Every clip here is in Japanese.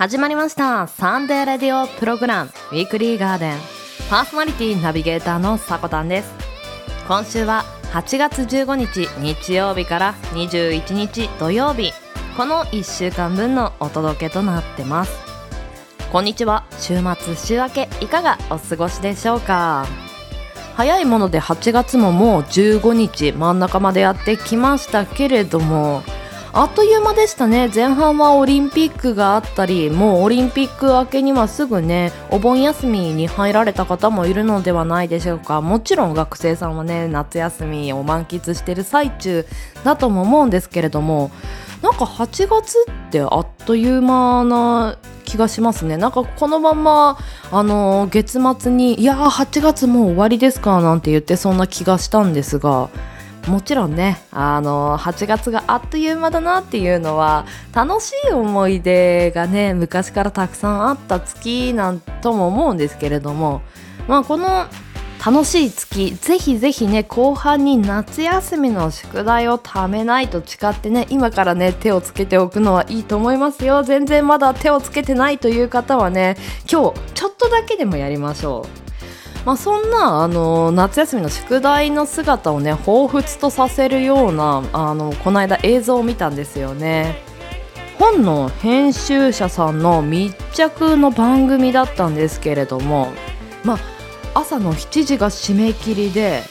始まりました。サンデーレディオプログラム。ウィークリーガーデン。パーソナリティナビゲーターのさこたんです。今週は8月15日日曜日から21日土曜日。この1週間分のお届けとなってます。こんにちは。週末週明けいかがお過ごしでしょうか。早いもので8月ももう15日真ん中までやってきましたけれどもあっという間でしたね。前半はオリンピックがあったりもうオリンピック明けにはすぐねお盆休みに入られた方もいるのではないでしょうか。もちろん学生さんはね夏休みを満喫している最中だとも思うんですけれどもなんか8月ってあっという間な気がしますね。なんかこのままあの月末にいやー8月もう終わりですかなんて言ってそんな気がしたんですがもちろんねあの8月があっという間だなっていうのは楽しい思い出がね昔からたくさんあった月なんとも思うんですけれどもまあこの楽しい月ぜひぜひね後半に夏休みの宿題をためないと誓ってね今からね手をつけておくのはいいと思いますよ。全然まだ手をつけてないという方はね今日ちょっとだけでもやりましょう。まあ、そんなあの夏休みの宿題の姿をね彷彿とさせるようなあのこの間映像を見たんですよね。本の編集者さんの密着の番組だったんですけれどもまあ朝の7時が締め切りで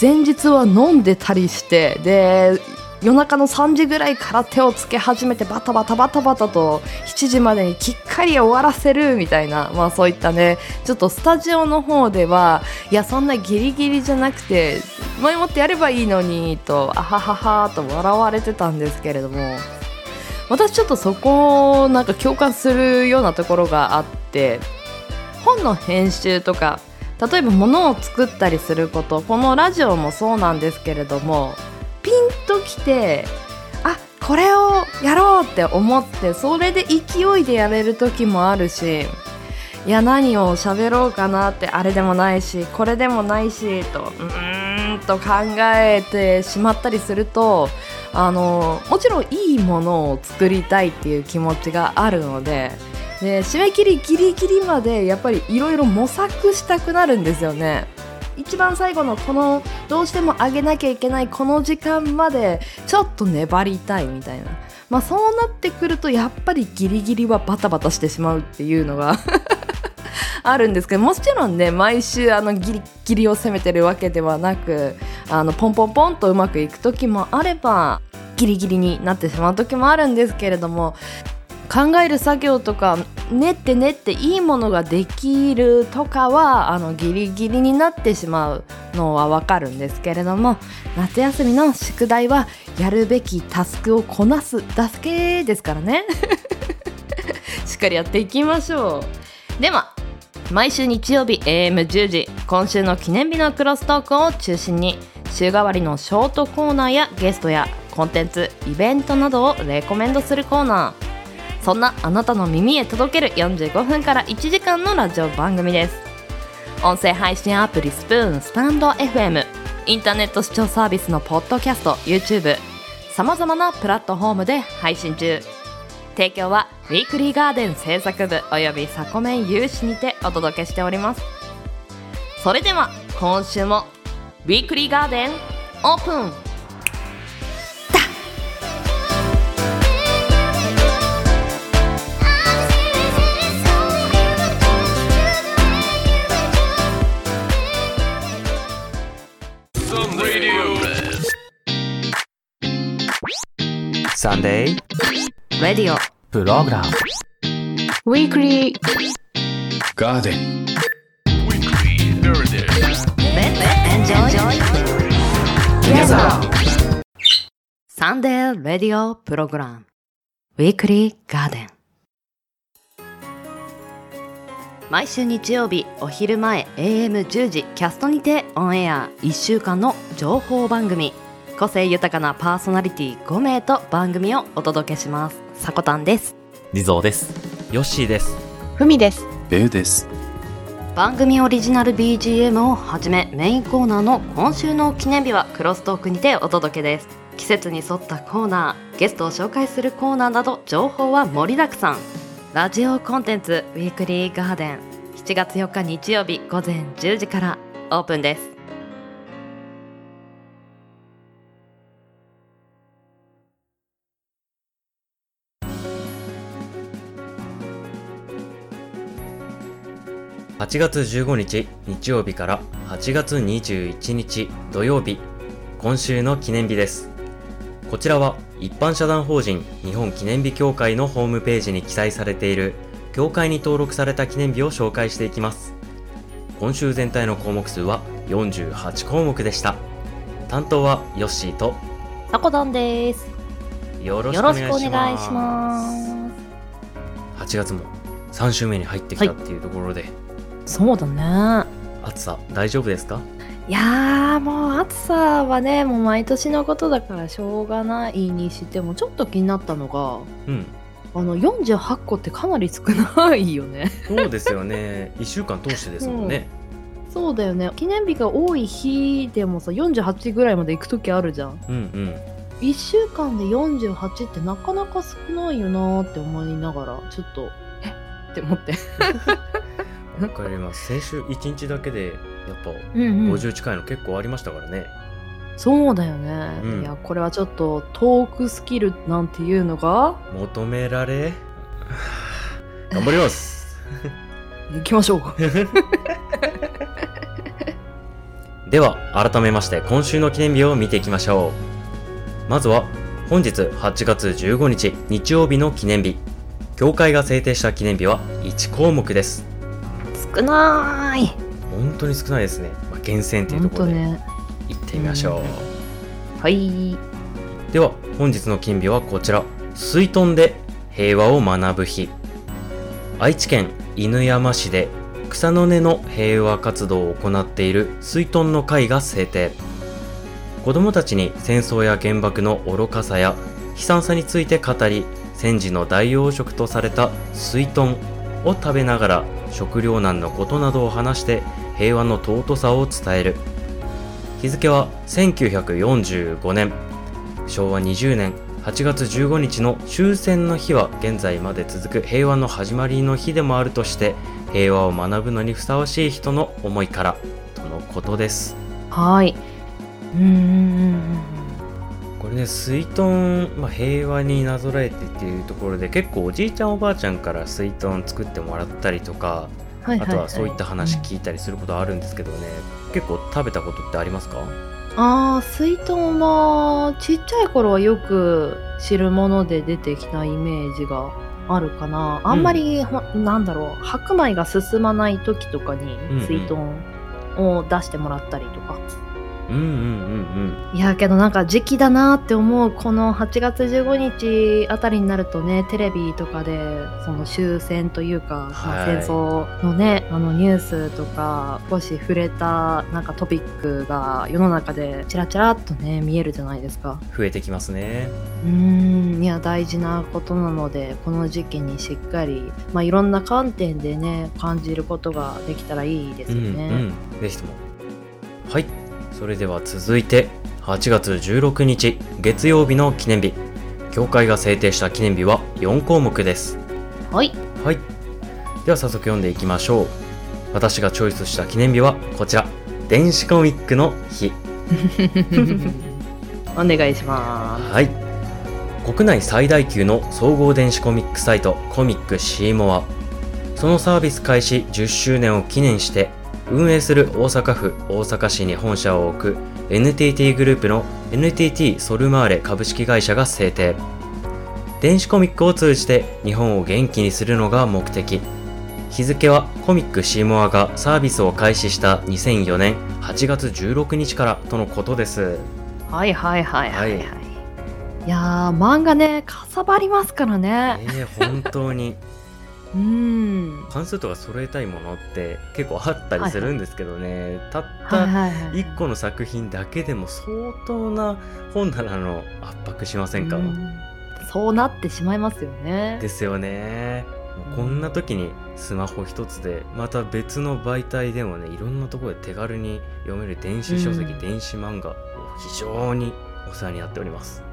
前日は飲んでたりしてで夜中の3時ぐらいから手をつけ始めてバタバタバタバタと7時までにきっかり終わらせるみたいな、まあ、そういったねちょっとスタジオの方ではいやそんなギリギリじゃなくて前もってやればいいのにとあはははと笑われてたんですけれども私ちょっとそこをなんか共感するようなところがあって本の編集とか例えば物を作ったりすることこのラジオもそうなんですけれどもピンときてあこれをやろうって思ってそれで勢いでやれる時もあるしいや何を喋ろうかなってあれでもないしこれでもないしとうーんと考えてしまったりするとあのもちろんいいものを作りたいっていう気持ちがあるのでで締め切りギリギリまでやっぱりいろいろ模索したくなるんですよね。一番最後のこのどうしても上げなきゃいけないこの時間までちょっと粘りたいみたいな。まあそうなってくるとやっぱりギリギリはバタバタしてしまうっていうのが あるんですけどもちろんね毎週あのギリギリを攻めてるわけではなくあのポンポンポンとうまくいく時もあればギリギリになってしまう時もあるんですけれども考える作業とか練って練っていいものができるとかはあのギリギリになってしまうのはわかるんですけれども夏休みの宿題はやるべきタスクをこなすだけですからね。しっかりやっていきましょう。では毎週日曜日 AM10 時今週の記念日のクロストークを中心に週替わりのショートコーナーやゲストやコンテンツイベントなどをレコメンドするコーナー。そんなあなたの耳へ届ける45分から1時間のラジオ番組です。音声配信アプリスプーンスタンド FM インターネット視聴サービスのポッドキャスト YouTube さまざまなプラットフォームで配信中。提供はウィークリーガーデン制作部およびサコメン有志にてお届けしております。それでは今週もウィークリーガーデンオープン。Sunday Radio Program Weekly Garden Sunday Radio Program Weekly Garden 毎週日曜日お昼前 AM10 時キャストにてオンエア。1週間の情報番組個性豊かなパーソナリティ5名と番組をお届けします。さこたんですリゾーです。ヨッシーです。ふみです。ベウです。番組オリジナル BGM をはじめメインコーナーの今週の記念日はクロストークにてお届けです。季節に沿ったコーナーゲストを紹介するコーナーなど情報は盛りだくさん。ラジオコンテンツウィークリーガーデン。7月4日日曜日午前10時からオープンです8月15日日曜日から8月21日土曜日今週の記念日です。こちらは一般社団法人日本記念日協会のホームページに記載されている協会に登録された記念日を紹介していきます。今週全体の項目数は48項目でした。担当はヨッシーとさこたんです。よろしくくお願いします。お願いします。8月も3週目に入ってきたっていうところで、そうだね。暑さ大丈夫ですか？いやーもう暑さはねもう毎年のことだからしょうがないにしてもちょっと気になったのがうん。あの48個ってかなり少ないよね。そうですよね。1週間通してですもんね、そうだよね。記念日が多い日でもさ48ぐらいまで行く時あるじゃん。うん、うん。1週間で48ってなかなか少ないよなーって思いながらちょっとえ？って思って わかります先週1日だけでやっぱうん、うん、50近いの結構ありましたからね、そうだよね、うん。いやこれはちょっとトークスキルなんていうのが？求められ？頑張ります。行きましょう。では改めまして今週の記念日を見ていきましょう。まずは本日8月15日日曜日の記念日。協会が制定した記念日は1項目です少ない。本当に少ないですね、まあ、厳選というところで。行ってみましょう、はい。では本日の金日はこちら。水遁で平和を学ぶ日。愛知県犬山市で草の根の平和活動を行っている水遁の会が制定。子どもたちに戦争や原爆の愚かさや悲惨さについて語り戦時の代用食とされた水遁を食べながら食糧難のことなどを話して平和の尊さを伝える。日付は1945年。昭和20年8月15日の終戦の日は現在まで続く平和の始まりの日でもあるとして平和を学ぶのにふさわしい人の思いから。とのことです。はい。うん。れね水遁、まあ、平和になぞらえてっていうところで結構おじいちゃんおばあちゃんから水遁作ってもらったりとかはいあとはそういった話うん聞いたりすることあるんですけどね、結構食べたことってありますか？あー水遁はちっちゃい頃はよく知るもので出てきたイメージがあるかな。あんまり、ほなんだろう白米が進まない時とかにうんうん。水遁を出してもらったりとか、うんうんうんいやけどなんか時期だなって思うこの8月15日あたりになるとねテレビとかでその終戦というか、まあはい戦争のねあのニュースとか少し触れたなんかトピックが世の中でチラチラっとね見えるじゃないですか。うん増えてきますね。うーんいや大事なことなのでこの時期にしっかり、まあ、いろんな観点でね感じることができたらいいですよね。うんうん、ぜひとも。はいそれでは続いて8月16日月曜日の記念日。協会が制定した記念日は4項目です。はい。はい。では早速読んでいきましょう。私がチョイスした記念日はこちら。電子コミックの日。お願いしまはい。国内最大級の総合電子コミックサイトコミックシーモア。そのサービス開始10周年を記念して運営する大阪府大阪市に本社を置く NTT グループの NTT ソルマーレ株式会社が制定電子コミックを通じて日本を元気にするのが目的日付はコミックシーモアがサービスを開始した2004年8月16日からとのことですす。はいはいはいはいはい。はいいやー漫画ねかさばりますからね。えー、本当に うーん。関数とか揃えたいものって結構あったりするんですけどね、たったはいはいはい。1個の作品だけでも相当な本棚の圧迫しませんか、うんそうなってしまいますよね。ですよねこんな時にスマホ一つでまた別の媒体でもねいろんなところで手軽に読める電子書籍、うん電子漫画を非常にお世話になっておりますう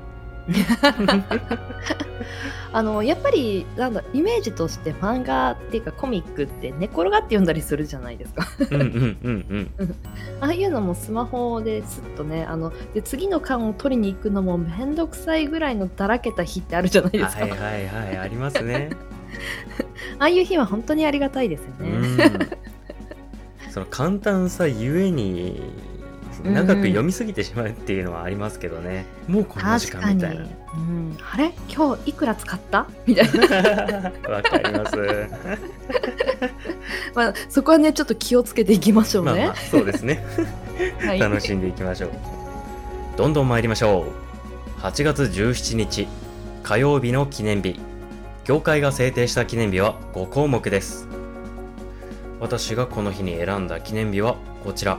あのやっぱりなんだイメージとして漫画っていうかコミックって寝転がって読んだりするじゃないですか。うんうんうんうん。ああいうのもスマホですっとねあので次の缶を取りに行くのもめんどくさいぐらいのだらけた日ってあるじゃないですか、はいはいはいありますね。ああいう日は本当にありがたいですようね、ん。その簡単さゆえに長く読みすぎてしまうっていうのはありますけどね、もうこんな時間みたいな。うん、あれ？今日いくら使った？みたいな、わかります。まあ、そこはねちょっと気をつけていきましょうね、まあまあそうですね。はい、楽しんでいきましょう。どんどん参りましょう。8月17日火曜日の記念日。協会が制定した記念日は5項目です。私がこの日に選んだ記念日はこちら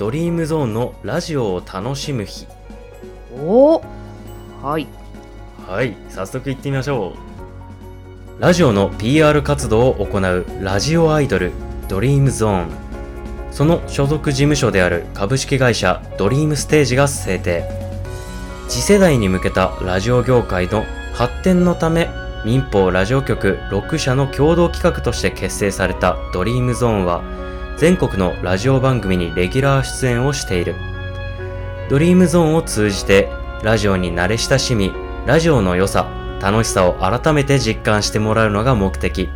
ドリームゾーンのラジオを楽しむ日。おおはい。はい早速行ってみましょう。ラジオの PR 活動を行うラジオアイドルドリームゾーン。その所属事務所である株式会社ドリームステージが制定。次世代に向けたラジオ業界の発展のため民放ラジオ局6社の共同企画として結成されたドリームゾーンは全国のラジオ番組にレギュラー出演をしている。ドリームゾーンを通じてラジオに慣れ親しみラジオの良さ楽しさを改めて実感してもらうのが目的。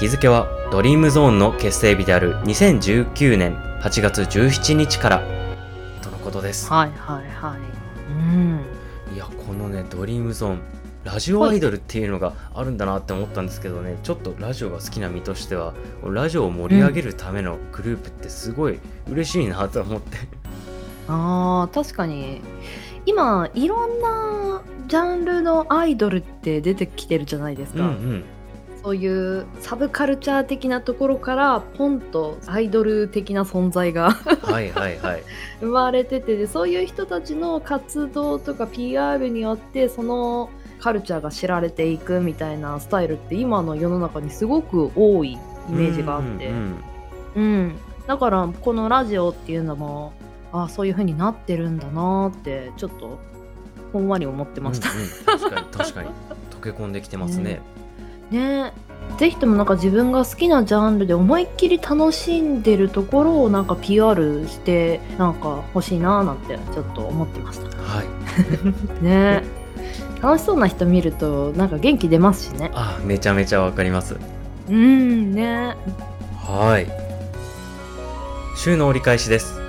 日付はドリームゾーンの結成日である2019年8月17日から。とのことです。はいはいはい。うん。いやこのねドリームゾーンラジオアイドルっていうのがあるんだなって思ったんですけどね。ちょっとラジオが好きな身としてはラジオを盛り上げるためのグループってすごい嬉しいなと思って、あー確かに。今いろんなジャンルのアイドルって出てきてるじゃないですうんか、うん。そういうサブカルチャー的なところからポンとアイドル的な存在がはいはいはい。生まれててでそういう人たちの活動とか PR によってそのカルチャーが知られていくみたいなスタイルって今の世の中にすごく多いイメージがあって、うんうんうん、だからこのラジオっていうのもあそういう風になってるんだなってちょっとほんわり思ってました。うんうん。確かに確かに。溶け込んできてますね。ね。ぜひともなんか自分が好きなジャンルで思いっきり楽しんでるところをなんか PR してなんか欲しいななんてちょっと思ってました。はい。ね楽しそうな人見るとなんか元気出ますしね。あめちゃめちゃわかります。うんね。はい。週の折り返しです。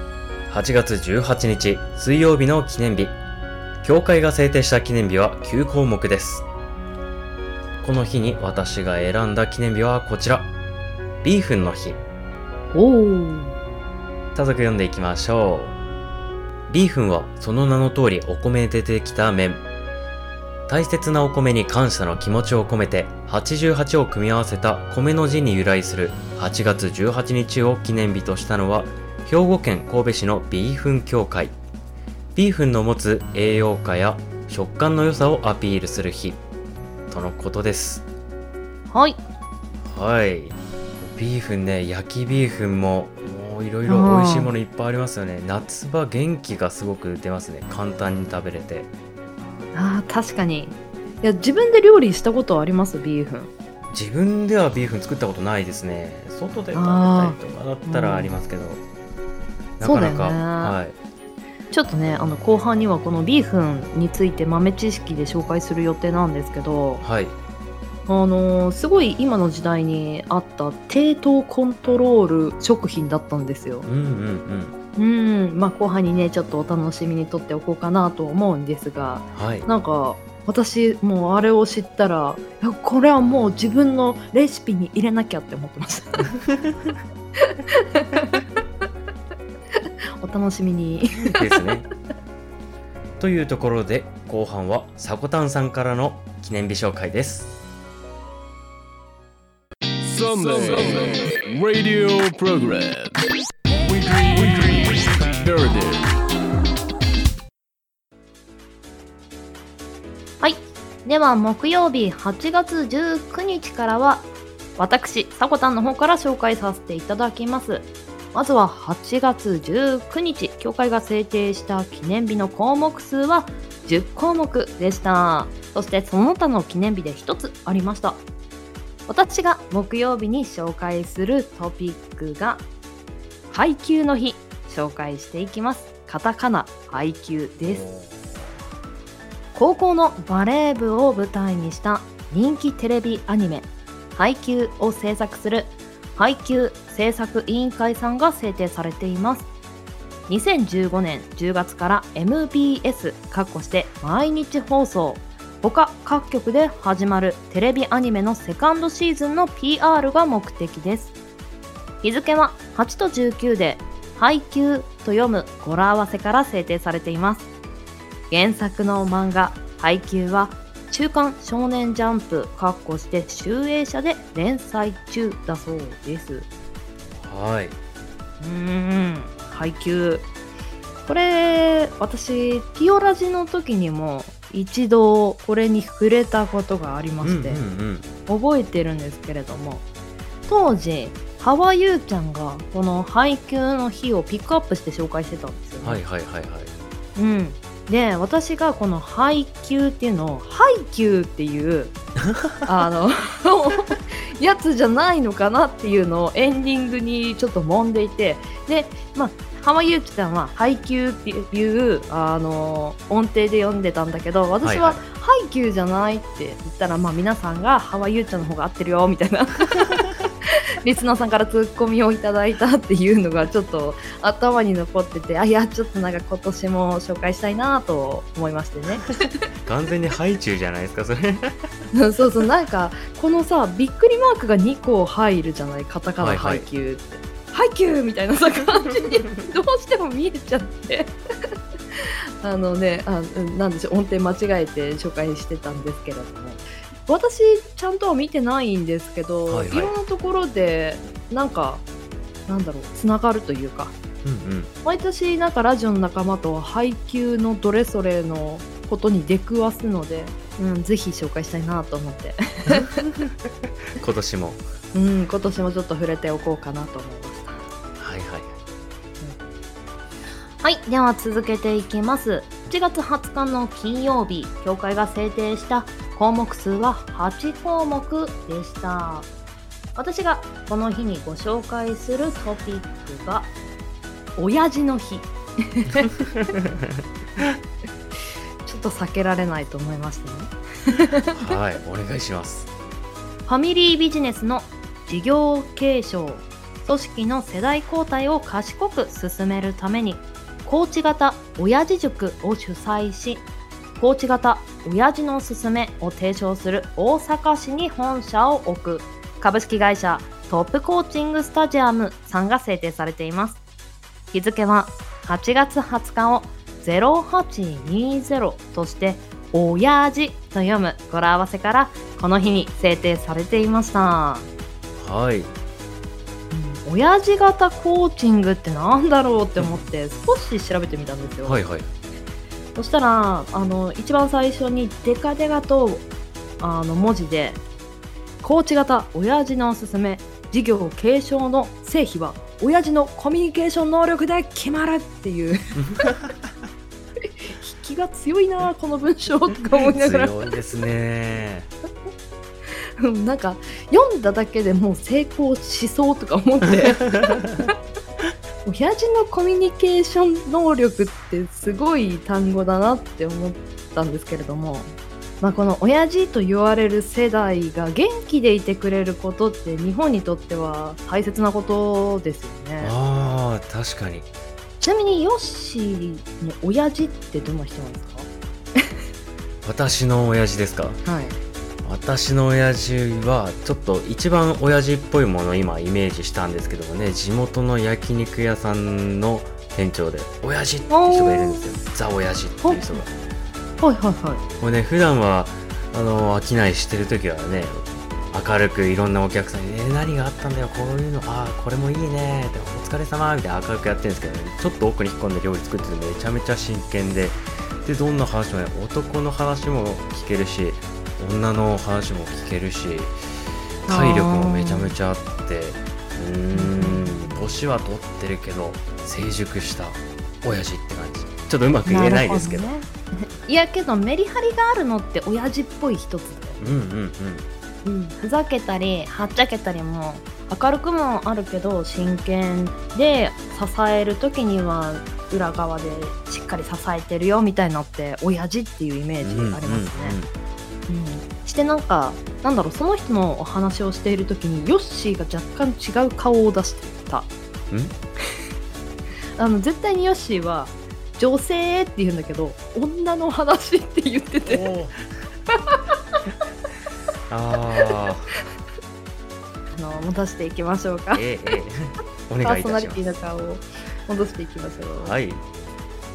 8月18日水曜日の記念日。協会が制定した記念日は9項目です。この日に私が選んだ記念日はこちら。ビーフンの日。おお早速読んでいきましょう。ビーフンはその名の通りお米で出てきた麺大切なお米に感謝の気持ちを込めて88を組み合わせた米の字に由来する8月18日を記念日としたのは兵庫県神戸市のビーフン協会。ビーフンの持つ栄養価や食感の良さをアピールする日。とのことです。はい。はい。ビーフンね焼きビーフンももういろいろ美味しいものいっぱいありますよね。夏場元気がすごく出ますね。簡単に食べれてあー確かに。いや自分で料理したことあります？ビーフン。自分ではビーフン作ったことないですね。外で食べたりとかだったらありますけど、なかなか、そうだよね。はい。ちょっとねあの後半にはこのビーフンについて豆知識で紹介する予定なんですけどはい。あのーすごい今の時代にあった低糖コントロール食品だったんですよ。うんうんうんうん。まあ後半にねちょっとお楽しみにとっておこうかなと思うんですがはい。なんか私もうあれを知ったらこれはもう自分のレシピに入れなきゃって思ってました お楽しみに。ですね。というところで後半はさこたんさんからの記念日紹介です。Sunday Radio Program. Weekly, weekly narrative. では木曜日8月19日からは私さこたんの方から紹介させていただきます。まずは8月19日協会が制定した記念日の項目数は10項目でした。そしてその他の記念日で1つありました。私が木曜日に紹介するトピックが配給の日。紹介していきます。カタカナ配給です。高校のバレー部を舞台にした人気テレビアニメ「配給」を制作する配給制作委員会さんが制定されています。2015年10月から MBS かっこして毎日放送。他各局で始まるテレビアニメのセカンドシーズンの PR が目的です。日付は8と19で配給と読む語呂合わせから制定されています。原作の漫画配給は週刊少年ジャンプかっこして集英社で連載中だそうです。はい。うーん。配給これ私ピオラジの時にも一度これに触れたことがありまして、覚えてるんですけれども当時ハワユーちゃんがこの配給の日をピックアップして紹介してたんですようん。ね、はいはいはいはい。うん、で私がこの配給っていうのを配給っていう あのやつじゃないのかなっていうのをエンディングにちょっと揉んでいてでまあ浜ゆうきさんは配給っていうあの音程で読んでたんだけど私ははい配給じゃないって言ったら、まあ皆さんがハワイユーちゃんの方が合ってるよみたいな リスナーさんからツッコミをいただいたっていうのがちょっと頭に残っててあいやちょっとなんか今年も紹介したいなと思いましてね。完全にハイチュウじゃないですか、それ。そうそうなんかこのさびっくりマークが2個入るじゃないカタカナはいはい。配給って、配給みたいなさ感じにどうしても見えちゃって。あのねあうんなんでしょう音程間違えて紹介してたんですけれども私ちゃんとは見てないんですけど、はいはいいろんなところでなんかなんだろうつながるというかうんうん。毎年なんかラジオの仲間と配給のどれそれのことに出くわすので、うん、ぜひ紹介したいなと思って、今年も。うん、今年もちょっと触れておこうかなと思いましたはいはい。はいでは続けていきます。1月20日の金曜日協会が制定した項目数は8項目でした。私がこの日にご紹介するトピックが親父の日。ちょっと避けられないと思いましたね。はい、お願いします。ファミリービジネスの事業継承組織の世代交代を賢く進めるためにコーチ型親父塾を主催しコーチ型親父のおすすめを提唱する大阪市に本社を置く。株式会社トップコーチングスタジアムさんが制定されています。日付は8月20日を0820として親父と読む語呂合わせからこの日に制定されていました、はい。うん、親父型コーチングってなんだろうって思って少し調べてみたんですよ、はいはい。そしたらあの一番最初にデカデカとあの文字で「コーチ型親父のおすすめ事業継承の成否は親父のコミュニケーション能力で決まる」っていう 引きが強いなこの文章とか思いながら強いですね。うんなんか読んだだけでもう成功しそうとか思って。親父のコミュニケーション能力ってすごい単語だなって思ったんですけれども、まあ、この親父と言われる世代が元気でいてくれることって日本にとっては大切なことですよね。ああ、確かに。ちなみにヨッシーの親父ってどんな人なんです 私の親父ですかか？はい私の親父はちょっと一番親父っぽいものを今イメージしたんですけどもね地元の焼肉屋さんの店長で親父っていう人がいるんですよ。ザ親父っていう人が。はいはいはい。もうね普段はあの商いしてる時はね明るくいろんなお客さんに「えー何があったんだよこういうのああこれもいいね」って「お疲れ様みたいな明るくやってるんですけどねちょっと奥に引っ込んで料理作っててめちゃめちゃ真剣ででどんな話もね男の話も聞けるし女の話も聞けるし体力もめちゃめちゃあってうー。ん年は取ってるけど成熟した親父って感じ。ちょっとうまく言えないですけど。ね。いやけどメリハリがあるのって親父っぽい一つだよ、うんうんうん、ふざけたりはっちゃけたりも明るくもあるけど真剣で支える時には裏側でしっかり支えてるよみたいなのって親父っていうイメうんージありますね。うんしてなんかなんだろうその人のお話をしている時にヨッシーが若干違う顔を出してた。あの絶対にヨッシーは女性って言うんだけど女の話って言ってて。ああの戻していきましょうか。あ。ええええ。お パーソナリティの顔を戻していきましょう。すはい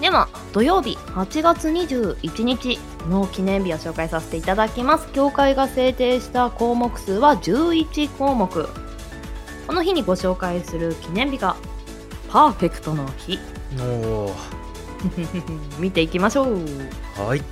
では土曜日8月21日の記念日を紹介させていただきます。協会が制定した項目数は11項目。この日にご紹介する記念日がパーフェクトの日。お 見ていきましょう。ーはい。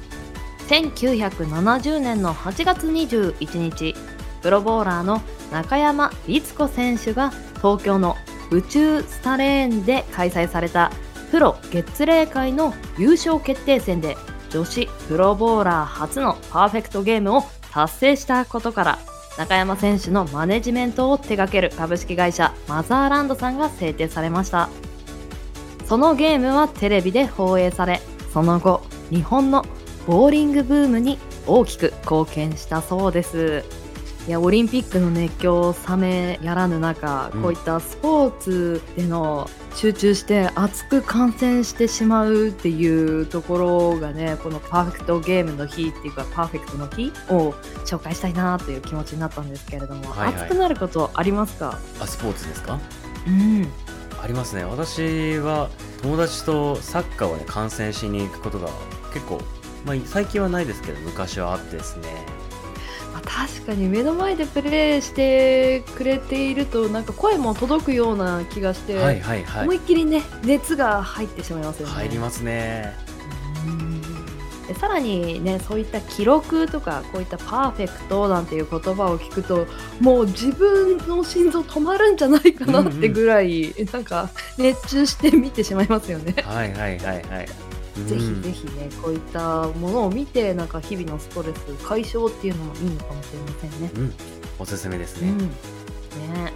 1970年の8月21日プロボーラーの中山律子選手が東京の宇宙スタレーンで開催されたプロ月例会の優勝決定戦で女子プロボーラー初のパーフェクトゲームを達成したことから中山選手のマネジメントを手掛ける株式会社マザーランドさんが制定されました。そのゲームはテレビで放映されその後日本のボーリングブームに大きく貢献したそうです。いやオリンピックの熱狂冷めやらぬ中、うん。こういったスポーツでの集中して熱く観戦してしまうっていうところがねこのパーフェクトゲームの日っていうかパーフェクトの日を紹介したいなという気持ちになったんですけれども、はいはい。熱くなることありますか？あスポーツですか？うん。ありますね。私は友達とサッカーをね観戦しに行くことが結構、まあ、最近はないですけど昔はあってですね。まあ確かに目の前でプレーしてくれているとなんか声も届くような気がして、はいはいはい思いっきりね熱が入ってしまいますよね。入りますねさらにねそういった記録とかこういったパーフェクトなんていう言葉を聞くともう自分の心臓止まるんじゃないかなってぐらい、なんか熱中して見てしまいますよね。はいはいはいはいぜひうん。ぜひねこういったものを見てなんか日々のストレス解消っていうのもいいのかもしれませんね。うん。おすすめですね、うん、ね。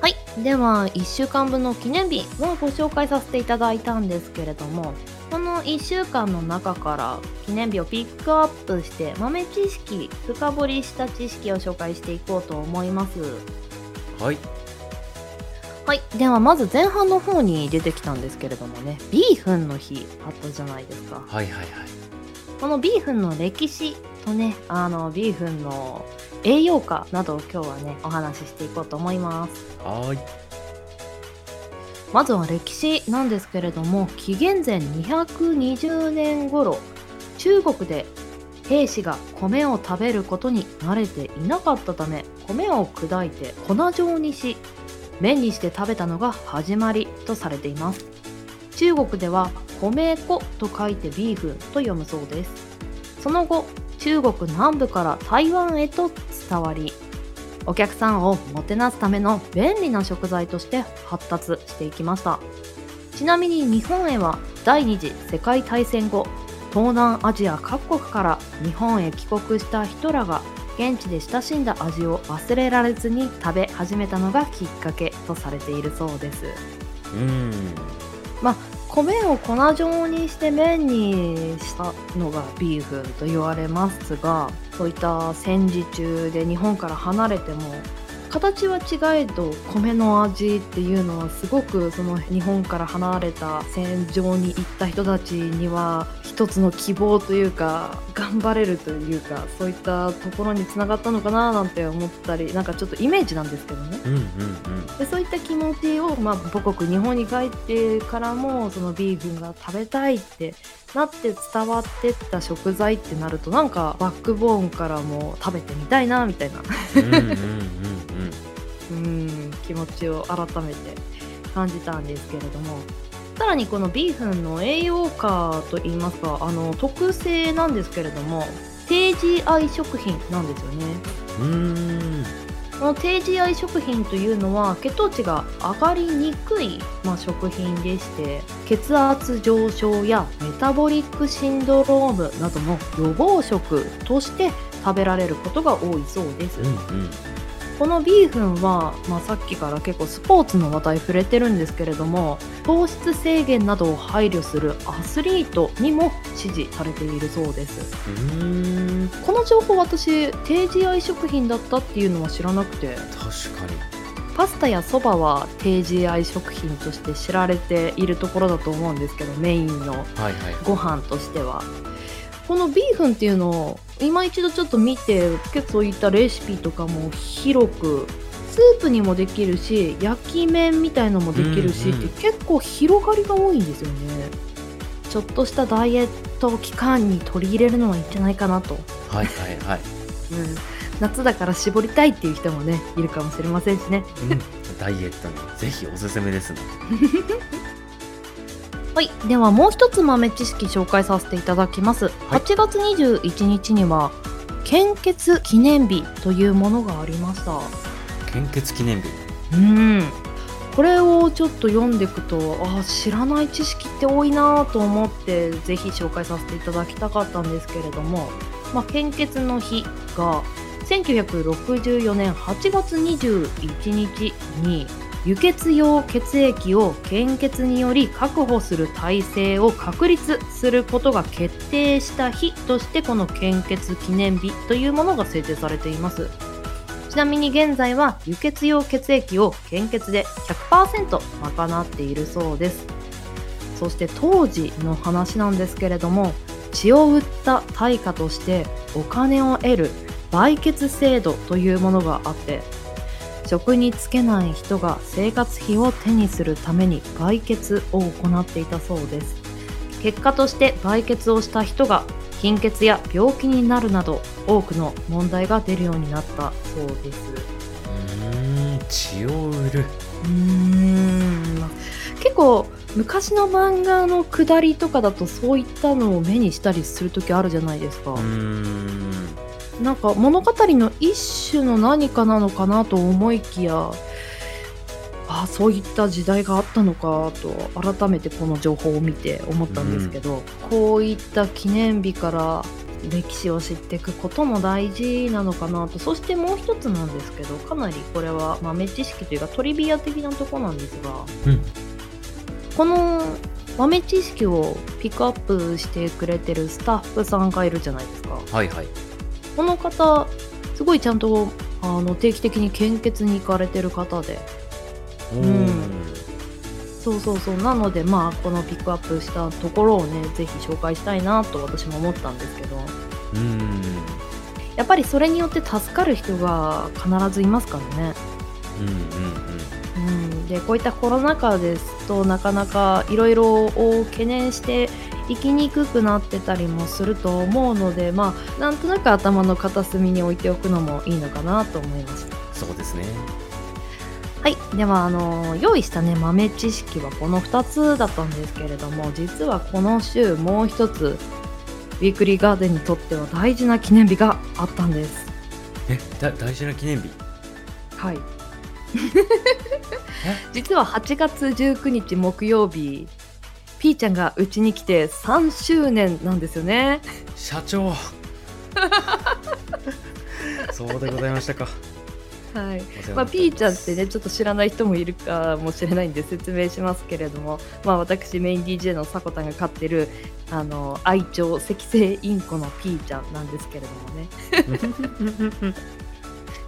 はい。では1週間分の記念日をご紹介させていただいたんですけれどもこの1週間の中から記念日をピックアップして豆知識深掘りした知識を紹介していこうと思います。はいはい。ではまず前半の方に出てきたんですけれどもね。ビーフンの日あったじゃないですか。はいはいはい。このビーフンの歴史とねあのビーフンの栄養価などを今日はねお話ししていこうと思います。はーい。まずは歴史なんですけれども紀元前220年頃中国で兵士が米を食べることに慣れていなかったため米を砕いて粉状にし麺にして食べたのが始まりとされています。中国では米粉と書いてビーフと読むそうです。その後中国南部から台湾へと伝わりお客さんをもてなすための便利な食材として発達していきました。ちなみに日本へは第二次世界大戦後東南アジア各国から日本へ帰国した人らが現地で親しんだ味を忘れられずに食べ始めたのがきっかけとされているそうです。うん。米を粉状にして麺にしたのがビーフンと言われますがそういった戦時中で日本から離れても形は違えど米の味っていうのはすごくその日本から離れた戦場に行った人たちには一つの希望というか頑張れるというかそういったところにつながったのかななんて思ったりなんかちょっとイメージなんですけどね。うんうんうんでそういった気持ちを、まあ、母国日本に帰ってからもそのビーフンが食べたいってなって伝わってった食材ってなるとなんかバックボーンからも食べてみたいなみたいな。うん気持ちを改めて感じたんですけれども。さらにこのビーフンの栄養価といいますかあの特性なんですけれども低 GI 食品なんですよね。うーんこの低 GI 食品というのは血糖値が上がりにくい、まあ、食品でして血圧上昇やメタボリックシンドロームなどの予防食として食べられることが多いそうです、うんうん。このビーフンは、まあ、さっきから結構スポーツの話題触れてるんですけれども糖質制限などを配慮するアスリートにも支持されているそうです。この情報私低 GI 食品だったっていうのは知らなくて。確かに。パスタやそばは低 GI 食品として知られているところだと思うんですけどメインのはいはい。ご飯としては。このビーフンっていうのを今一度ちょっと見て結構そういったレシピとかも広くスープにもできるし焼き麺みたいのもできるし、うんうんって結構広がりが多いんですよね。ちょっとしたダイエット期間に取り入れるのはいいんじゃないかなと、はいはいはい、うん、夏だから絞りたいっていう人もねいるかもしれませんしね。うん、ダイエットにぜひおすすめですね はい、ではもう一つ豆知識紹介させていただきます。8月21日には献血記念日というものがありました。献血記念日うん。これをちょっと読んでいくと、あ知らない知識って多いなと思ってぜひ紹介させていただきたかったんですけれども、まあ、献血の日が1964年8月21日に輸血用血液を献血により確保する体制を確立することが決定した日としてこの献血記念日というものが制定されています。ちなみに現在は輸血用血液を献血で100%賄っているそうです。そして当時の話なんですけれども血を売った対価としてお金を得る売血制度というものがあって職に就けない人が生活費を手にするために売血を行っていたそうです。結果として売血をした人が貧血や病気になるなど多くの問題が出るようになったそうです。うーん血を売る。うーんまあ結構昔の漫画の下りとかだとそういったのを目にしたりする時あるじゃないですか、うーんなんか物語の一種の何かなのかなと思いきやあそういった時代があったのかと改めてこの情報を見て思ったんですけど、こういった記念日から歴史を知っていくことも大事なのかなとそしてもう一つなんですけどかなりこれは豆知識というかトリビア的なとこなんですがうん。この豆知識をピックアップしてくれてるスタッフさんがいるじゃないですか。はいはいこの方すごいちゃんとあの定期的に献血に行かれてる方で。うん。そうそうそう。なのでまあこのピックアップしたところをねぜひ紹介したいなと私も思ったんですけど。うーん。やっぱりそれによって助かる人が必ずいますからね。うんうん。うん、でこういったコロナ禍ですとなかなかいろいろを懸念して生きにくくなってたりもすると思うのでまあなんとなく頭の片隅に置いておくのもいいのかなと思いました。うんそうですね。はい、ではあの用意したね豆知識はこの2つだったんですけれども実はこの週もう一つウィークリーガーデンにとっては大事な記念日があったんです。えだ大事な記念日？はい。実は8月19日木曜日ピーちゃんがうちに来て3周年なんですよね。社長。そうでございましたか。はい。まあ、ピーちゃんってねちょっと知らない人もいるかもしれないんで説明しますけれども、まあ、私メイン DJ のさこたんが飼ってるあの愛鳥赤星インコのピーちゃんなんですけれどもね。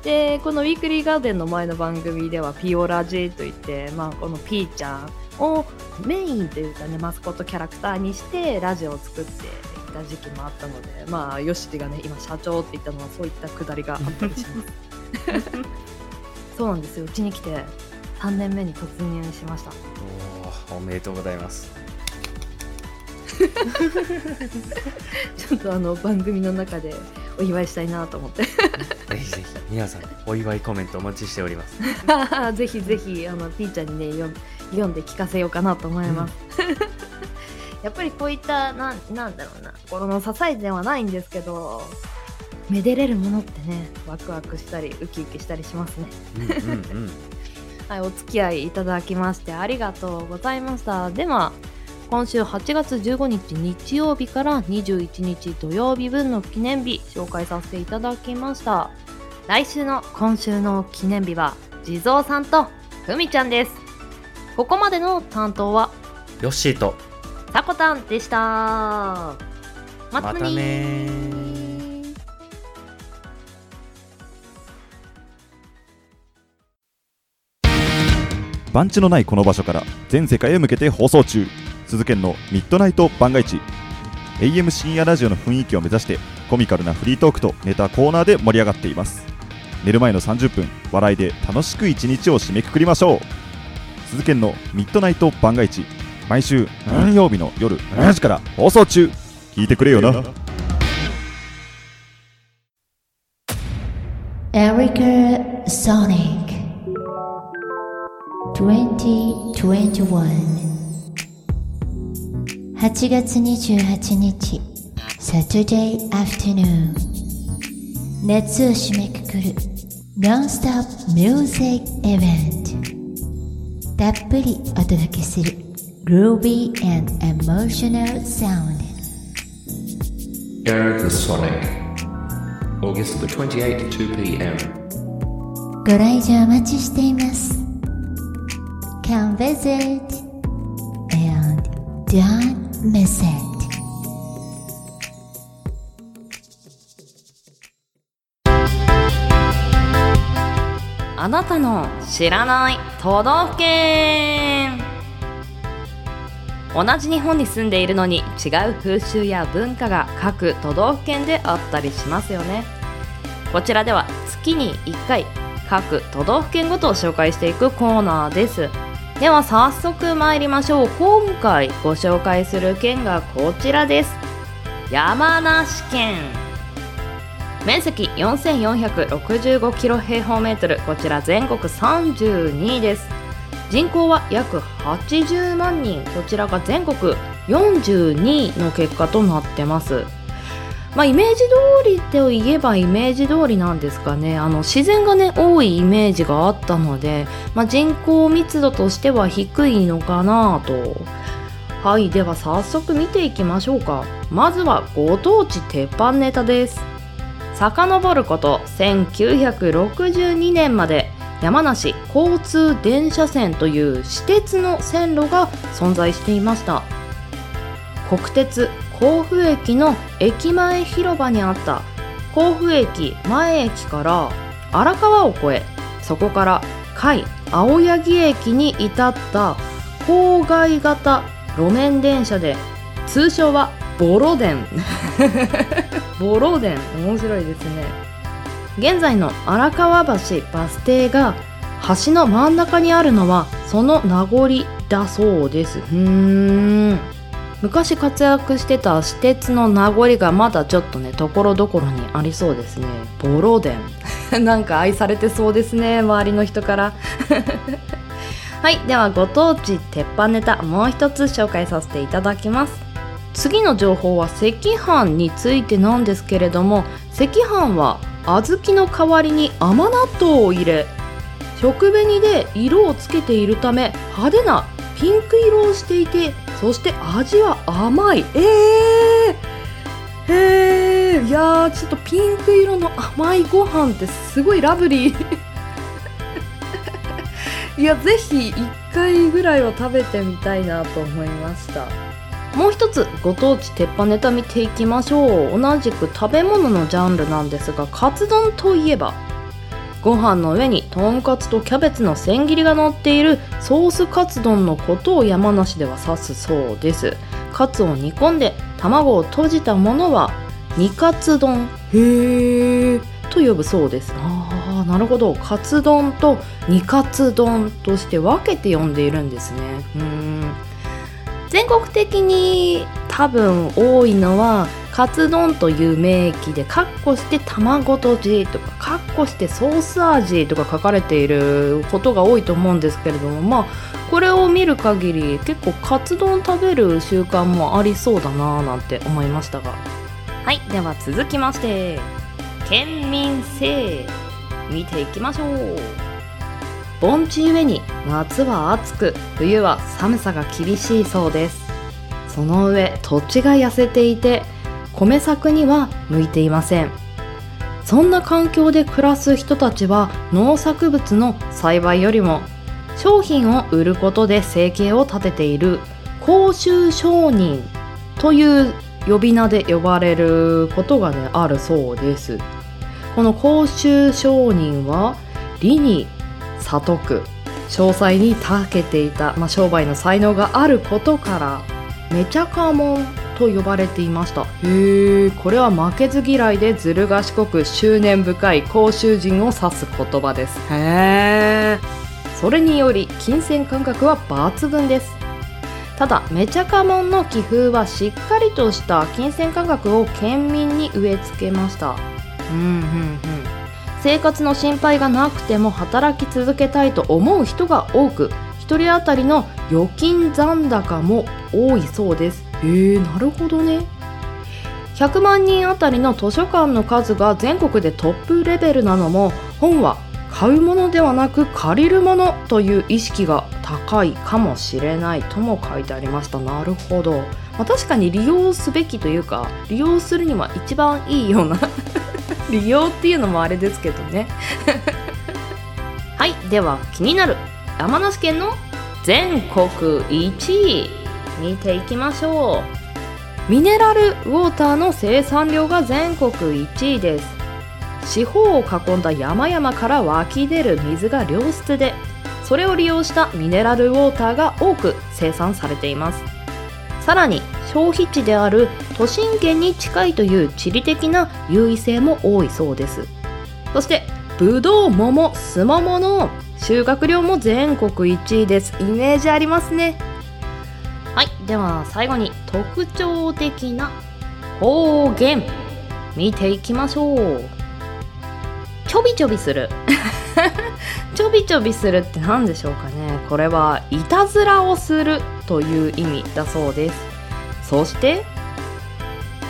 でこのウィークリーガーデンの前の番組ではピオラジーといって、まあ、このピーちゃんをメインというかねマスコットキャラクターにしてラジオを作っていた時期もあったのでまあヨシティがね今社長って言ったのはそういったくだりがあったりします。そうなんですよ。うちに来て3年目に突入しました。おーおめでとうございます。ちょっとあの番組の中でお祝いしたいなと思って。ぜひぜひ皆さんお祝いコメントお待ちしております。ぜひぜひあのピーちゃんにね読んで聞かせようかなと思います、やっぱりこういったなんなんだろうな心の支えではないんですけどめでれるものってねワクワクしたりウキウキしたりしますね。うんうんうん。はいお付き合いいただきましてありがとうございました。では今週8月15日日曜日から21日土曜日分の記念日紹介させていただきました。来週の今週の記念日は地蔵さんとふみちゃんですここまでの担当はヨッシーとさこたんでした。またねまたねー。番地のないこの場所から全世界へ向けて放送中。鈴研のミッドナイト番外地 AM 深夜ラジオの雰囲気を目指してコミカルなフリートークとネタコーナーで盛り上がっています。寝る前の30分笑いで楽しく一日を締めくくりましょう鈴研のミッドナイト番外地毎週何曜日の夜7時から放送中。聞いてくれよな。Erica Sonic. 2021 8月28日 Saturday Afternoon. 夏を締めくくるノンストップミュージックイベントたっぷりお届けする Groovy and Emotional Sound Erica Sonic. August the 28th, 2 p.m. ご来場お待ちしています Come visit and don't miss it あなたの知らない都道府県。同じ日本に住んでいるのに違う風習や文化が各都道府県であったりしますよね。こちらでは月に1回各都道府県ごとを紹介していくコーナーです。では早速参りましょう。今回ご紹介する県がこちらです。山梨県。面積4465キロ平方メートル。こちら全国32位です。人口は約80万人。こちらが全国42位の結果となってます。まあイメージ通りといえばイメージ通りなんですかね。あの自然がね多いイメージがあったので、まあ、人口密度としては低いのかなと。はい。では早速見ていきましょうか。まずはご当地鉄板ネタです。遡ること1962年まで山梨交通電車線という私鉄の線路が存在していました。国鉄甲府駅の駅前広場にあった甲府駅前駅から荒川を越えそこから甲斐青柳駅に至った郊外型路面電車で通称はボロ電 ボロ電面白いですね。現在の荒川橋バス停が橋の真ん中にあるのはその名残だそうです。うーん。昔活躍してた私鉄の名残がまだちょっとねところどころにありそうですね。ボロ電 なんか愛されてそうですね周りの人から。はいではご当地鉄板ネタもう一つ紹介させていただきます次の情報は赤飯についてなんですけれども赤飯は小豆の代わりに甘納豆を入れ食紅で色をつけているため派手なピンク色をしていてそして味は甘い。えー、えー、いやちょっとピンク色の甘いご飯ってすごいラブリー。いやぜひ1回ぐらいは食べてみたいなと思いました。もう一つご当地鉄板ネタ見ていきましょう。同じく食べ物のジャンルなんですがカツ丼といえばご飯の上にとんかつとキャベツの千切りが乗っているソースカツ丼のことを山梨では指すそうです。カツを煮込んで卵を閉じたものは煮カツ丼。へー。と呼ぶそうです。あーなるほど。カツ丼と煮カツ丼として分けて呼んでいるんですね。うん。全国的に多分多いのはカツ丼という名義でカッコして卵とじとかカッコしてソース味とか書かれていることが多いと思うんですけれどもまあこれを見る限り結構カツ丼食べる習慣もありそうだなぁなんて思いましたが。はいでは続きまして県民性見ていきましょう。盆地ゆえに夏は暑く冬は寒さが厳しいそうです。その上土地が痩せていて米作には向いていません。そんな環境で暮らす人たちは農作物の栽培よりも商品を売ることで生計を立てている公衆商人という呼び名で呼ばれることがねあるそうです。この公衆商人は理に悟く詳細に長けていた、まあ、商売の才能があることからめちゃかもんと呼ばれていました。へえこれは負けず嫌いでずる賢く執念深い公衆人を指す言葉です。へえそれにより金銭感覚は抜群です。ただめちゃかもんの気風はしっかりとした金銭感覚を県民に植え付けました。うんうんうん生活の心配がなくても働き続けたいと思う人が多く1人当たりの預金残高も多いそうです。へえなるほどね。100万人あたりの図書館の数が全国でトップレベルなのも本は買うものではなく借りるものという意識が高いかもしれないとも書いてありました。なるほど、まあ、確かに利用すべきというか利用するには一番いいような利用っていうのもあれですけどね。はいでは気になる。山梨県の全国1位見ていきましょう。ミネラルウォーターの生産量が全国1位です。四方を囲んだ山々から湧き出る水が良質でそれを利用したミネラルウォーターが多く生産されています。さらに消費地である都心圏に近いという地理的な優位性も多いそうです。そしてぶどう桃すももの収穫量も全国1位です。イメージありますね。はいでは最後に特徴的な方言見ていきましょう。ちょびちょびする。ちょびちょびするって何でしょうかね。これはいたずらをするという意味だそうです。そして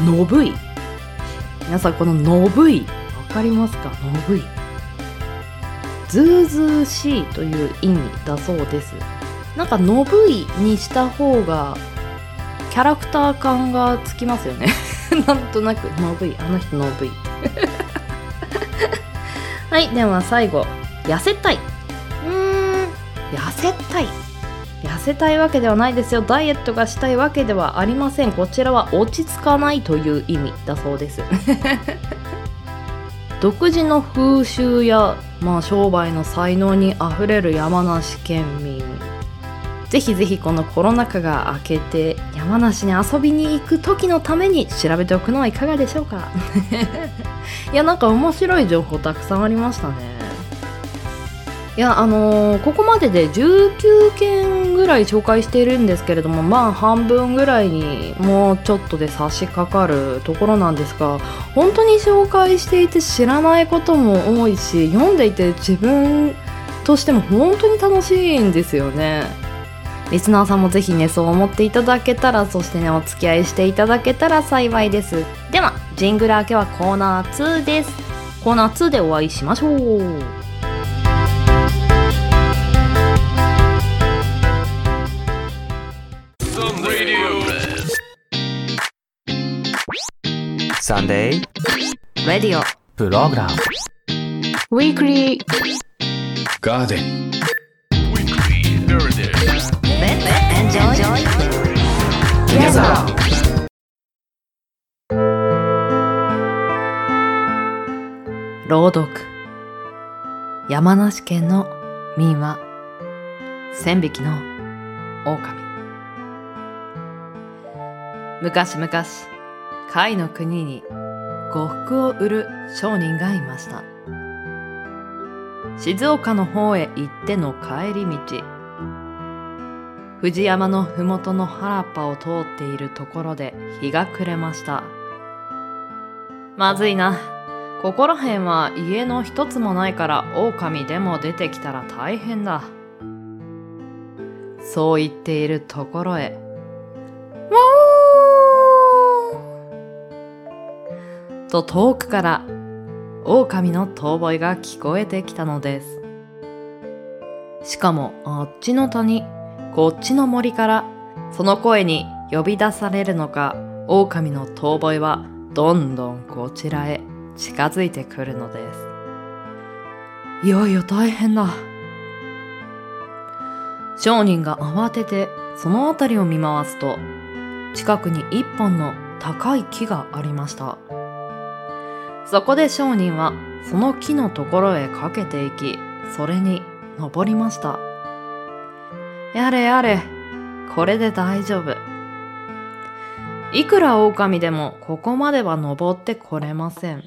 のぶい。皆さんこののぶいわかりますか？のぶい。ずうずうしいという意味だそうです。なんかのぶいにした方がキャラクター感がつきますよね。なんとなく。のぶい。あの人のぶい。はいでは最後。痩せたい。うーん。痩せたい痩せたいわけではないですよ。ダイエットがしたいわけではありません。こちらは落ち着かないという意味だそうです。独自の風習や、まあ、商売の才能にあふれる山梨県民。ぜひぜひこのコロナ禍が明けて山梨に遊びに行く時のために調べておくのはいかがでしょうか。いやなんか面白い情報たくさんありましたね。いやあのーここまでで19件ぐらい紹介しているんですけれどもまあ半分ぐらいにもうちょっとで差し掛かるところなんですが本当に紹介していて知らないことも多いし読んでいて自分としても本当に楽しいんですよね。リスナーさんもぜひねそう思っていただけたらそしてねお付き合いしていただけたら幸いです。ではジングル明けはコーナー2です。コーナー2でお会いしましょう。 Sunday、Radio、Program、Weekly、 Garden、Weekly、Garden、Enjoy、Enjoy、Gather。朗読。山梨県の民話。千匹の狼。昔々。甲斐の国に呉服を売る商人がいました。静岡の方へ行っての帰り道富士山のふもとの原っぱを通っているところで日が暮れました。まずいな。ここらへんは家の一つもないから狼でも出てきたら大変だ。そう言っているところへと遠くから狼の遠吠えが聞こえてきたのです。しかもあっちの谷こっちの森からその声に呼び出されるのか狼の遠吠えはどんどんこちらへ近づいてくるのです。いよいよ大変だ。商人が慌ててその辺りを見回すと近くに一本の高い木がありました。そこで商人はその木のところへかけていきそれに登りました。やれやれこれで大丈夫。いくら狼でもここまでは登ってこれません。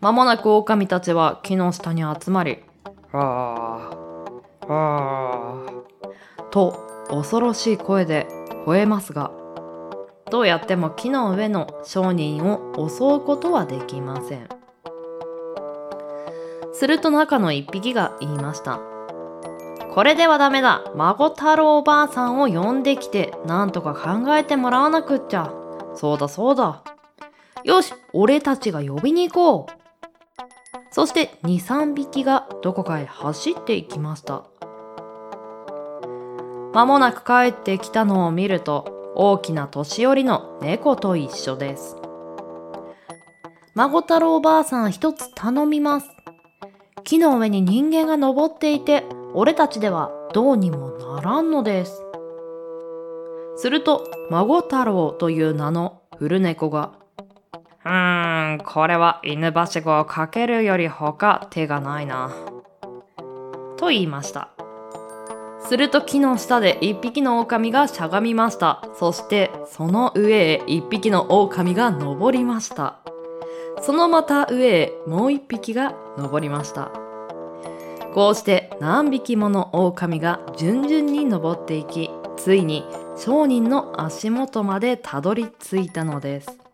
まもなく狼たちは木の下に集まりああああと恐ろしい声で吠えますがどうやっても木の上の商人を襲うことはできません。すると中の一匹が言いました。これではダメだ。孫太郎おばあさんを呼んできてなんとか考えてもらわなくっちゃ。そうだそうだ。よし俺たちが呼びに行こう。そして23匹がどこかへ走っていきました。間もなく帰ってきたのを見ると大きな年寄りの猫と一緒です。孫太郎おばあさん一つ頼みます。木の上に人間が登っていて俺たちではどうにもならんのです。すると孫太郎という名の古猫がうーんこれは犬はしごをかけるより他手がないな。と言いました。すると木の下で一匹の狼がしゃがみました。そしてその上へ一匹の狼が登りました。そのまた上へもう一匹が登りました。こうして何匹もの狼が順々に登っていき、ついに商人の足元までたどり着いたのです。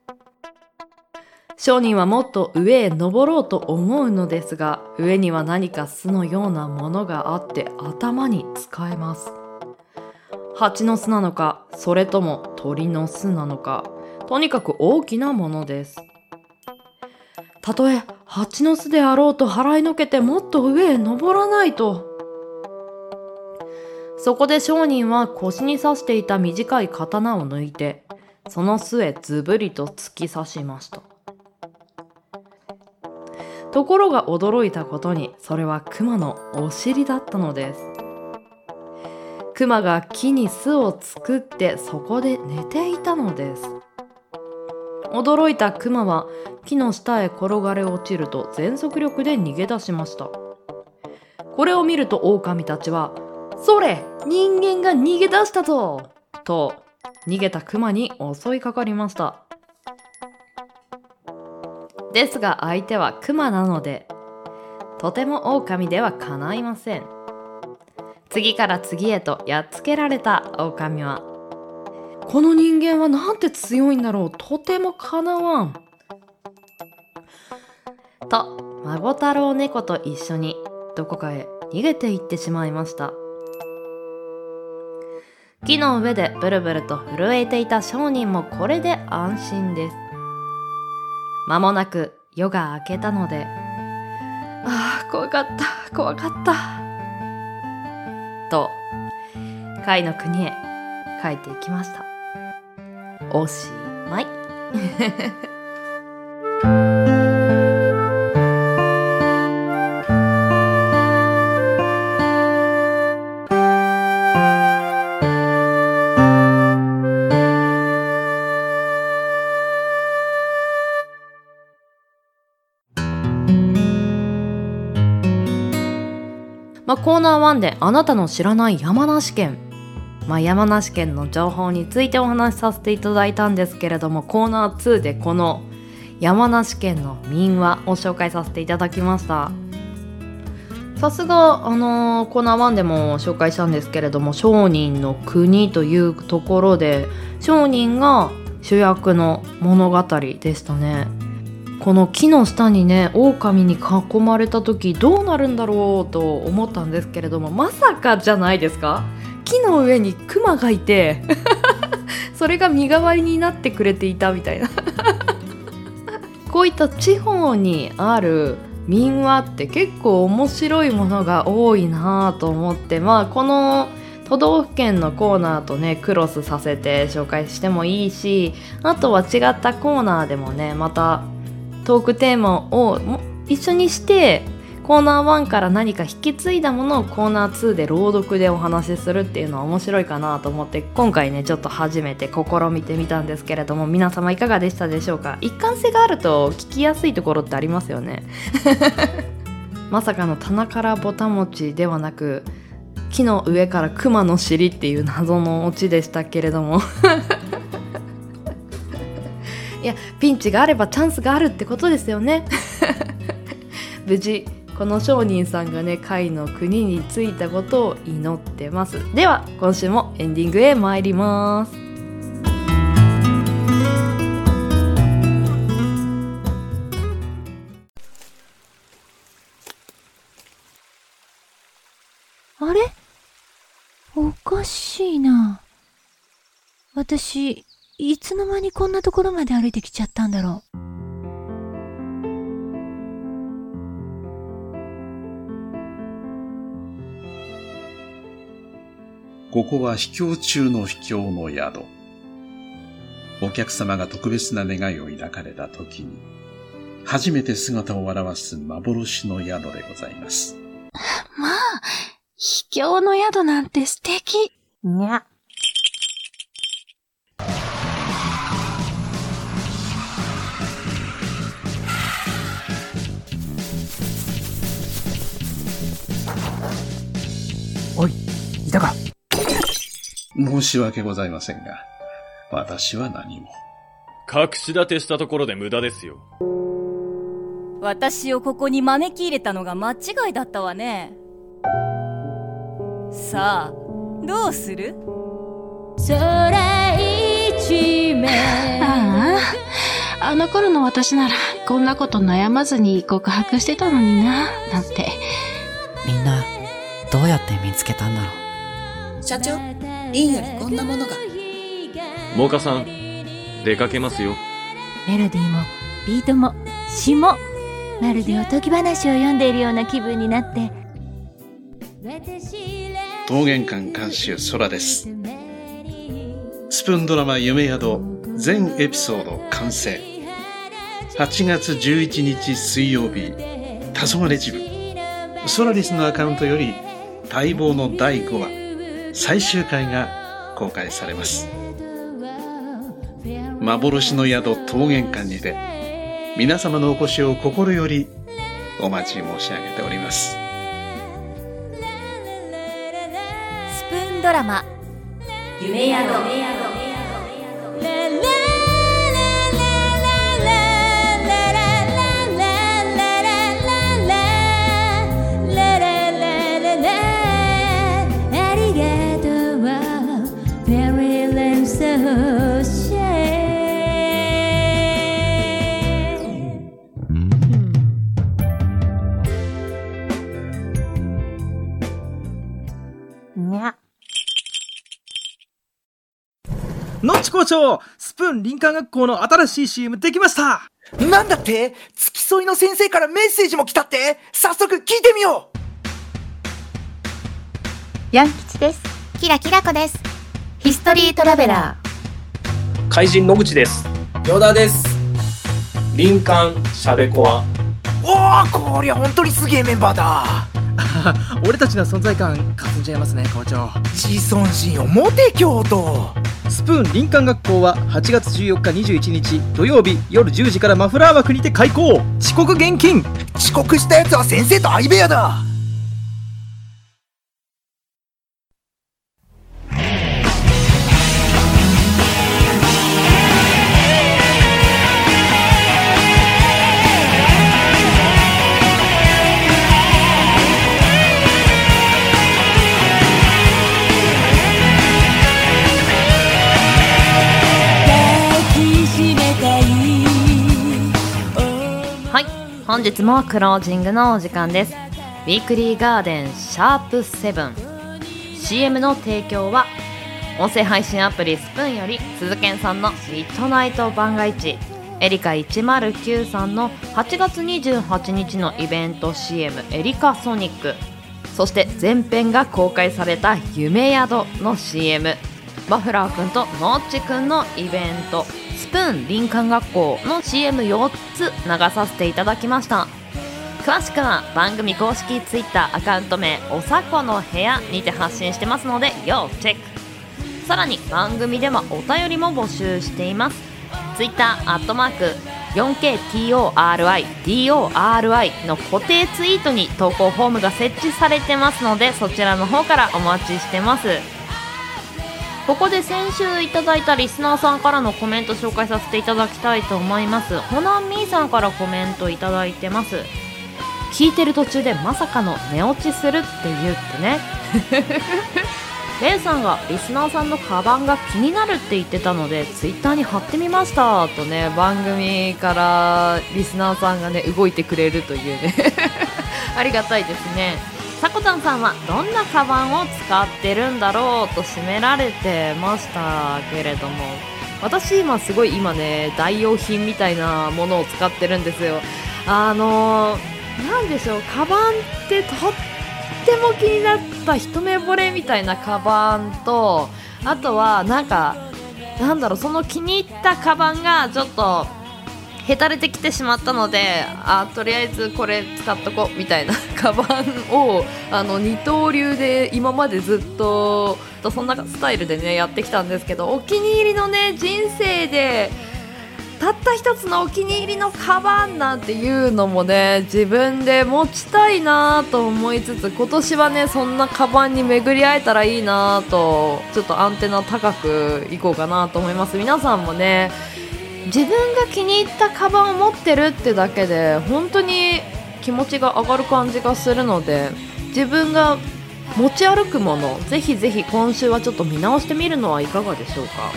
商人はもっと上へ登ろうと思うのですが上には何か巣のようなものがあって頭に使えます。蜂の巣なのかそれとも鳥の巣なのかとにかく大きなものです。たとえ蜂の巣であろうと払いのけてもっと上へ登らないと。そこで商人は腰に刺していた短い刀を抜いてその巣へズブリと突き刺しました。ところが驚いたことにそれはクマのお尻だったのです。クマが木に巣を作ってそこで寝ていたのです。驚いたクマは木の下へ転がれ落ちると全速力で逃げ出しました。これを見ると狼たちは「それ人間が逃げ出したぞ!」と逃げたクマに襲いかかりました。ですが相手はクマなのでとても狼ではかないません。次から次へとやっつけられた狼はこの人間はなんて強いんだろう。とてもかなわん。と孫太郎猫と一緒にどこかへ逃げていってしまいました。木の上でブルブルと震えていた商人もこれで安心です間もなく夜が明けたので。ああ怖かった。怖かった。と貝の国へ帰っていきました。おしまい。ナー1であなたの知らない山梨県、まあ、山梨県の情報についてお話しさせていただいたんですけれどもコーナー2でこの山梨県の民話を紹介させていただきました。さすが、あのーコーナー1でも紹介したんですけれども商人の国というところで商人が主役の物語でしたね。この木の下にね狼に囲まれた時どうなるんだろうと思ったんですけれどもまさかじゃないですか？木の上にクマがいて それが身代わりになってくれていたみたいな。こういった地方にある民話って結構面白いものが多いなと思ってまあこの都道府県のコーナーとねクロスさせて紹介してもいいしあとは違ったコーナーでもねまたトークテーマを一緒にしてコーナー1から何か引き継いだものをコーナー2で朗読でお話しするっていうのは面白いかなと思って今回ねちょっと初めて試みてみたんですけれども皆様いかがでしたでしょうか？一貫性があると聞きやすいところってありますよね。まさかの棚からぼたもちではなく木の上から熊の尻っていう謎のオチでしたけれども。いやピンチがあればチャンスがあるってことですよね。無事この商人さんがね貝の国に着いたことを祈ってます。では今週もエンディングへ参ります。あれ？おかしいな。私、いつの間にこんなところまで歩いてきちゃったんだろここは秘境中の秘境の宿。お客様が特別な願いを抱かれた時に、初めて姿を現す幻の宿でございます。う。まあ、秘境の宿なんて素敵。にゃ。いたか申し訳ございませんが、私は何も。隠し立てしたところで無駄ですよ。私をここに招き入れたのが間違いだったわね。さあ、どうする？空一面ああ、あの頃の私なら、こんなこと悩まずに告白してたのにな、なんて。みんな、どうやって見つけたんだろう？社長、リンよりこんなものが。モカさん、出かけますよ。メロディーもビートも詩もまるでおとぎ話を読んでいるような気分になって桃源館監修空です。スプーンドラマ夢宿全エピソード完成。8月11日水曜日、黄昏ジム。ソラリスのアカウントより待望の第5話、最終回が公開されます。幻の宿桃源館にて、皆様のお越しを心よりお待ち申し上げております。スプーンドラマ、夢宿。校長スプーン林間学校の新しい CM できましたなんだって？付き添いの先生からメッセージも来たって？早速聞いてみよヤン吉です。キラキラ子です。ヒストリートラベラ怪人野口です。ヨダです。林間しゃべこは。おおこりゃ本当にすげえメンバーだ 俺たちの存在感かすんじゃいますね校長。自尊心を持て京都。スプーン林間学校は8月14日21日土曜日夜10時からマフラー枠にて開校。遅刻厳禁。遅刻したやつは先生と相部屋だ本日もクロージングのお時間です。ウィークリーガーデンシャープ 7CM の提供は音声配信アプリスプーンより鈴研さんのミッドナイト番外地エリカ109さんの8月28日のイベント CM「エリカソニック」そして前編が公開された「夢宿」の CM マフラーくんとノッチくんのイベント「スプーン林間学校」の CM4 つ流させていただきました。詳しくは番組公式 Twitter アカウント名おさこの部屋にて発信してますので要チェック。さらに番組ではお便りも募集しています。Twitter アットマーク 4KTORIDORI の固定ツイートに投稿フォームが設置されてますのでそちらの方からお待ちしてます。ここで先週いただいたリスナーさんからのコメント紹介させていただきたいと思います。ホナンミーさんからコメントいただいてます。聞いてる途中でまさかの寝落ちするって言ってね。レイさんがリスナーさんのカバンが気になるって言ってたのでツイッターに貼ってみました。とね番組からリスナーさんがね動いてくれるというね。ありがたいですね。さこたんさんはどんなカバンを使ってるんだろうと締められてましたけれども私今すごい今ね代用品みたいなものを使ってるんですよ。あのなんでしょうカバンってとっても気になった一目惚れみたいなカバンとあとはなんかなんだろうその気に入ったカバンがちょっとへたれてきてしまったのであとりあえずこれ使っとこうみたいな。カバンをあの二刀流で今までずっとそんなスタイルでねやってきたんですけどお気に入りのね人生でたった一つのお気に入りのカバンなんていうのもね自分で持ちたいなと思いつつ今年はねそんなカバンに巡り会えたらいいなとちょっとアンテナ高くいこうかなと思います。皆さんもね自分が気に入ったカバンを持ってるってだけで本当に気持ちが上がる感じがするので自分が持ち歩くものぜひぜひ今週はちょっと見直してみるのはいかがでしょうか？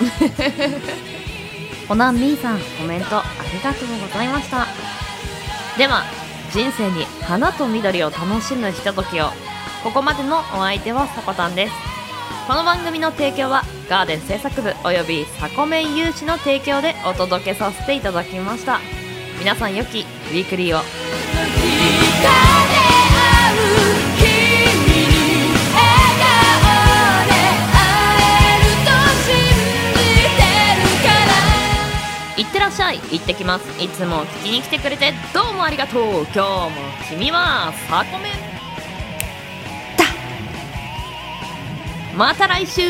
コナンミーさんコメントありがとうございました。では人生に花と緑を楽しむひとときを。ここまでのお相手はさこたんです。この番組の提供はガーデン制作部およびサコメン有志の提供でお届けさせていただきました。皆さん良きウィークリーを。いってらっしゃい。行ってきます。いつも聞きに来てくれてどうもありがとう。今日も君はサコメンまた来週。